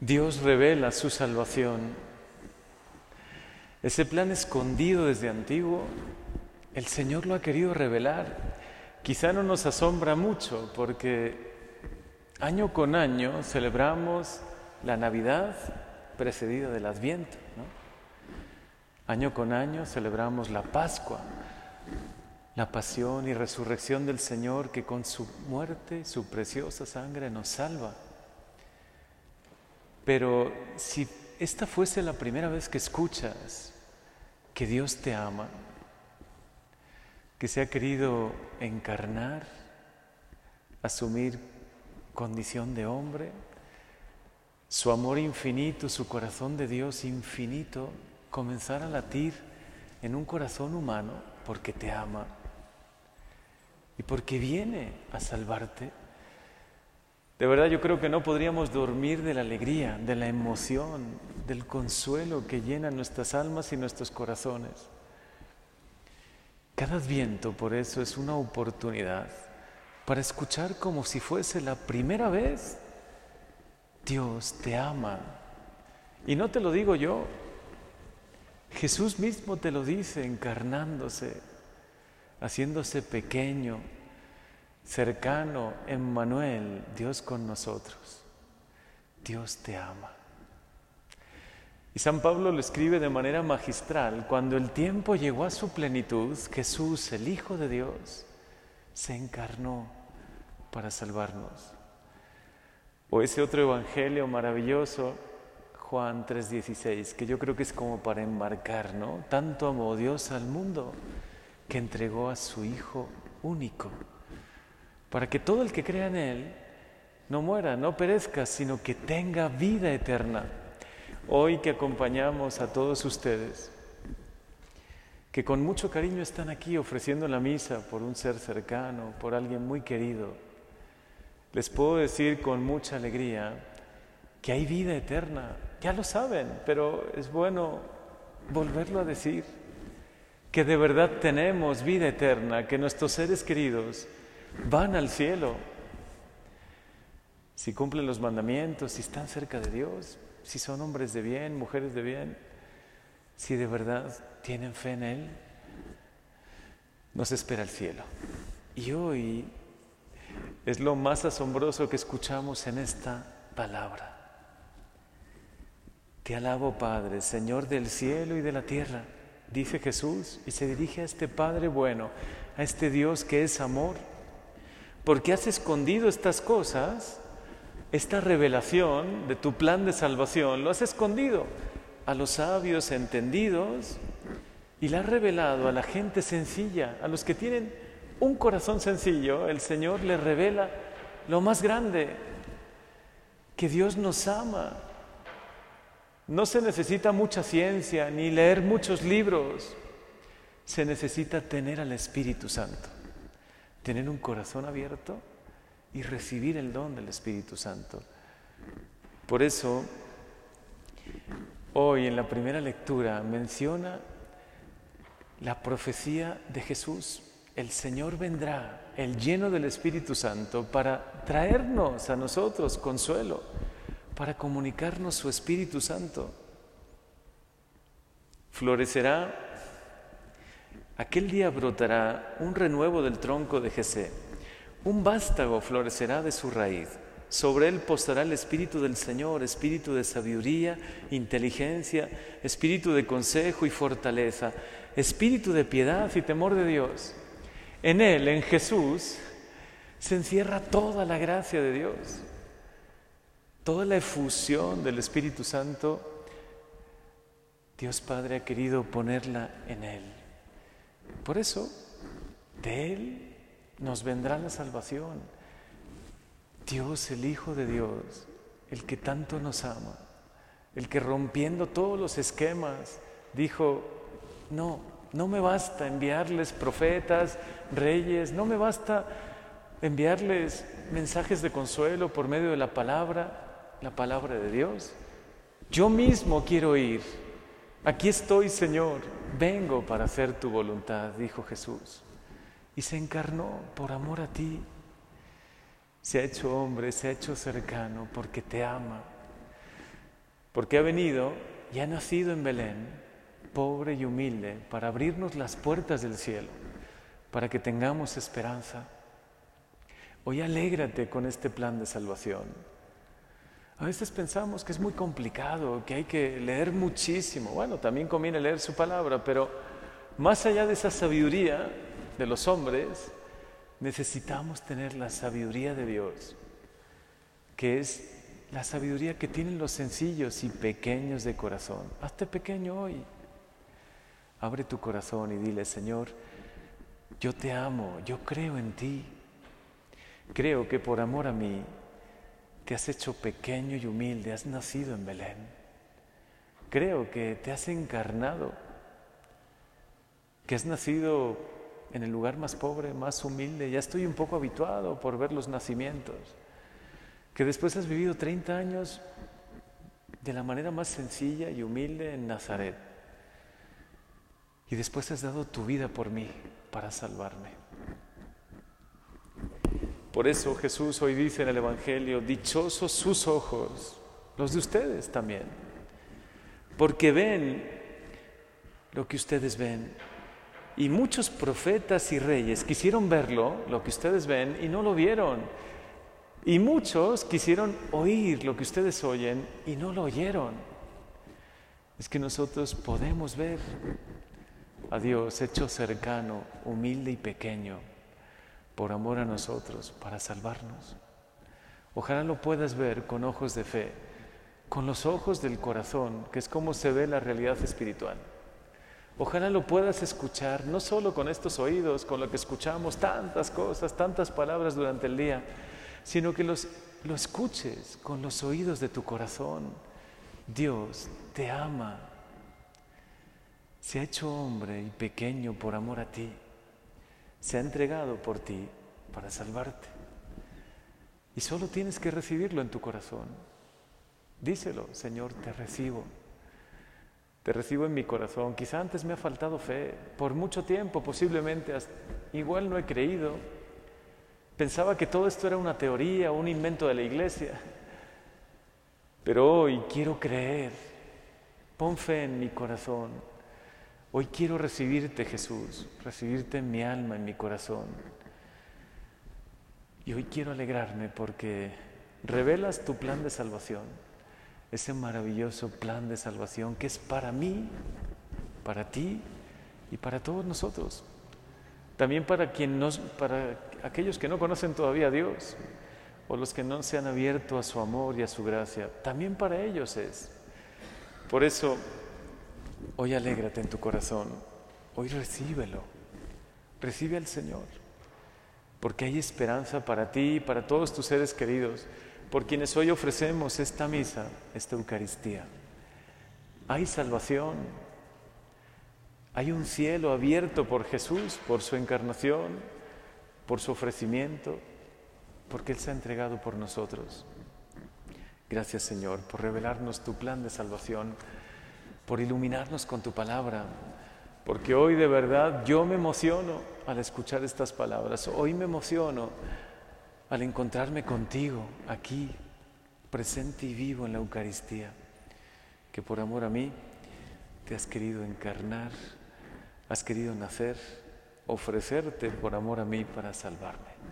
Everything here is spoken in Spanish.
Dios revela su salvación. Ese plan escondido desde antiguo, el Señor lo ha querido revelar. Quizá no nos asombra mucho porque año con año celebramos la Navidad precedida del Adviento. Año con año celebramos la Pascua, la pasión y resurrección del Señor que con su muerte, su preciosa sangre nos salva. Pero si esta fuese la primera vez que escuchas que Dios te ama, que se ha querido encarnar, asumir condición de hombre, su amor infinito, su corazón de Dios infinito, comenzar a latir en un corazón humano porque te ama y porque viene a salvarte de verdad yo creo que no podríamos dormir de la alegría, de la emoción, del consuelo que llena nuestras almas y nuestros corazones. Cada adviento por eso es una oportunidad para escuchar como si fuese la primera vez. Dios te ama. Y no te lo digo yo. Jesús mismo te lo dice encarnándose, haciéndose pequeño, cercano, Emmanuel, Dios con nosotros. Dios te ama. Y San Pablo lo escribe de manera magistral. Cuando el tiempo llegó a su plenitud, Jesús, el Hijo de Dios, se encarnó para salvarnos. O ese otro evangelio maravilloso, Juan 3:16, que yo creo que es como para enmarcar, ¿no? Tanto amó Dios al mundo que entregó a su Hijo único para que todo el que crea en Él no muera, no perezca, sino que tenga vida eterna. Hoy que acompañamos a todos ustedes, que con mucho cariño están aquí ofreciendo la misa por un ser cercano, por alguien muy querido, les puedo decir con mucha alegría que hay vida eterna. Ya lo saben, pero es bueno volverlo a decir, que de verdad tenemos vida eterna, que nuestros seres queridos van al cielo. Si cumplen los mandamientos, si están cerca de Dios, si son hombres de bien, mujeres de bien, si de verdad tienen fe en Él, nos espera el cielo. Y hoy es lo más asombroso que escuchamos en esta palabra. Te alabo, Padre, Señor del cielo y de la tierra, dice Jesús, y se dirige a este Padre bueno, a este Dios que es amor porque has escondido estas cosas, esta revelación de tu plan de salvación, lo has escondido a los sabios entendidos y la has revelado a la gente sencilla, a los que tienen un corazón sencillo, el Señor les revela lo más grande, que Dios nos ama. No se necesita mucha ciencia ni leer muchos libros, se necesita tener al Espíritu Santo tener un corazón abierto y recibir el don del Espíritu Santo. Por eso, hoy en la primera lectura menciona la profecía de Jesús. El Señor vendrá, el lleno del Espíritu Santo, para traernos a nosotros consuelo, para comunicarnos su Espíritu Santo. Florecerá Aquel día brotará un renuevo del tronco de Jesé, un vástago florecerá de su raíz. Sobre él posará el Espíritu del Señor, Espíritu de sabiduría, inteligencia, Espíritu de consejo y fortaleza, Espíritu de piedad y temor de Dios. En él, en Jesús, se encierra toda la gracia de Dios, toda la efusión del Espíritu Santo. Dios Padre ha querido ponerla en él. Por eso, de Él nos vendrá la salvación. Dios, el Hijo de Dios, el que tanto nos ama, el que rompiendo todos los esquemas, dijo, no, no me basta enviarles profetas, reyes, no me basta enviarles mensajes de consuelo por medio de la palabra, la palabra de Dios. Yo mismo quiero ir. Aquí estoy, Señor vengo para hacer tu voluntad, dijo Jesús. Y se encarnó por amor a ti. Se ha hecho hombre, se ha hecho cercano porque te ama. porque ha venido y ha nacido en Belén, pobre y humilde, para abrirnos las puertas del cielo, para que tengamos esperanza. Hoy alégrate con este plan de salvación. A veces pensamos que es muy complicado, que hay que leer muchísimo. Bueno, también conviene leer su palabra, pero más allá de esa sabiduría de los hombres, necesitamos tener la sabiduría de Dios, que es la sabiduría que tienen los sencillos y pequeños de corazón. Hazte pequeño hoy. Abre tu corazón y dile, Señor, yo te amo, yo creo en ti. Creo que por amor a mí te has hecho pequeño y humilde, has nacido en Belén. Creo que te has encarnado, que has nacido en el lugar más pobre, más humilde. Ya estoy un poco habituado por ver los nacimientos. Que después has vivido 30 años de la manera más sencilla y humilde en Nazaret. Y después has dado tu vida por mí para salvarme. Por eso Jesús hoy dice en el Evangelio, dichosos sus ojos, los de ustedes también, porque ven lo que ustedes ven. Y muchos profetas y reyes quisieron verlo, lo que ustedes ven, y no lo vieron. Y muchos quisieron oír lo que ustedes oyen y no lo oyeron. Es que nosotros podemos ver a Dios hecho cercano, humilde y pequeño por amor a nosotros, para salvarnos. Ojalá lo puedas ver con ojos de fe, con los ojos del corazón, que es como se ve la realidad espiritual. Ojalá lo puedas escuchar, no solo con estos oídos, con lo que escuchamos tantas cosas, tantas palabras durante el día, sino que los, lo escuches con los oídos de tu corazón. Dios te ama. Se ha hecho hombre y pequeño por amor a ti se ha entregado por ti para salvarte. Y solo tienes que recibirlo en tu corazón. Díselo, Señor, te recibo. Te recibo en mi corazón. Quizá antes me ha faltado fe. Por mucho tiempo posiblemente igual no he creído. Pensaba que todo esto era una teoría, un invento de la iglesia. Pero hoy quiero creer. Pon fe en mi corazón. Hoy quiero recibirte, Jesús, recibirte en mi alma, en mi corazón. Y hoy quiero alegrarme porque revelas tu plan de salvación, ese maravilloso plan de salvación que es para mí, para ti y para todos nosotros. También para, quien para aquellos que no conocen todavía a Dios o los que no se han abierto a su amor y a su gracia, también para ellos es. Por eso Hoy alégrate en tu corazón, hoy recíbelo, recibe al Señor, porque hay esperanza para ti y para todos tus seres queridos, por quienes hoy ofrecemos esta misa, esta Eucaristía. Hay salvación, hay un cielo abierto por Jesús, por su encarnación, por su ofrecimiento, porque Él se ha entregado por nosotros. Gracias Señor por revelarnos tu plan de salvación por iluminarnos con tu palabra, porque hoy de verdad yo me emociono al escuchar estas palabras, hoy me emociono al encontrarme contigo aquí, presente y vivo en la Eucaristía, que por amor a mí te has querido encarnar, has querido nacer, ofrecerte por amor a mí para salvarme.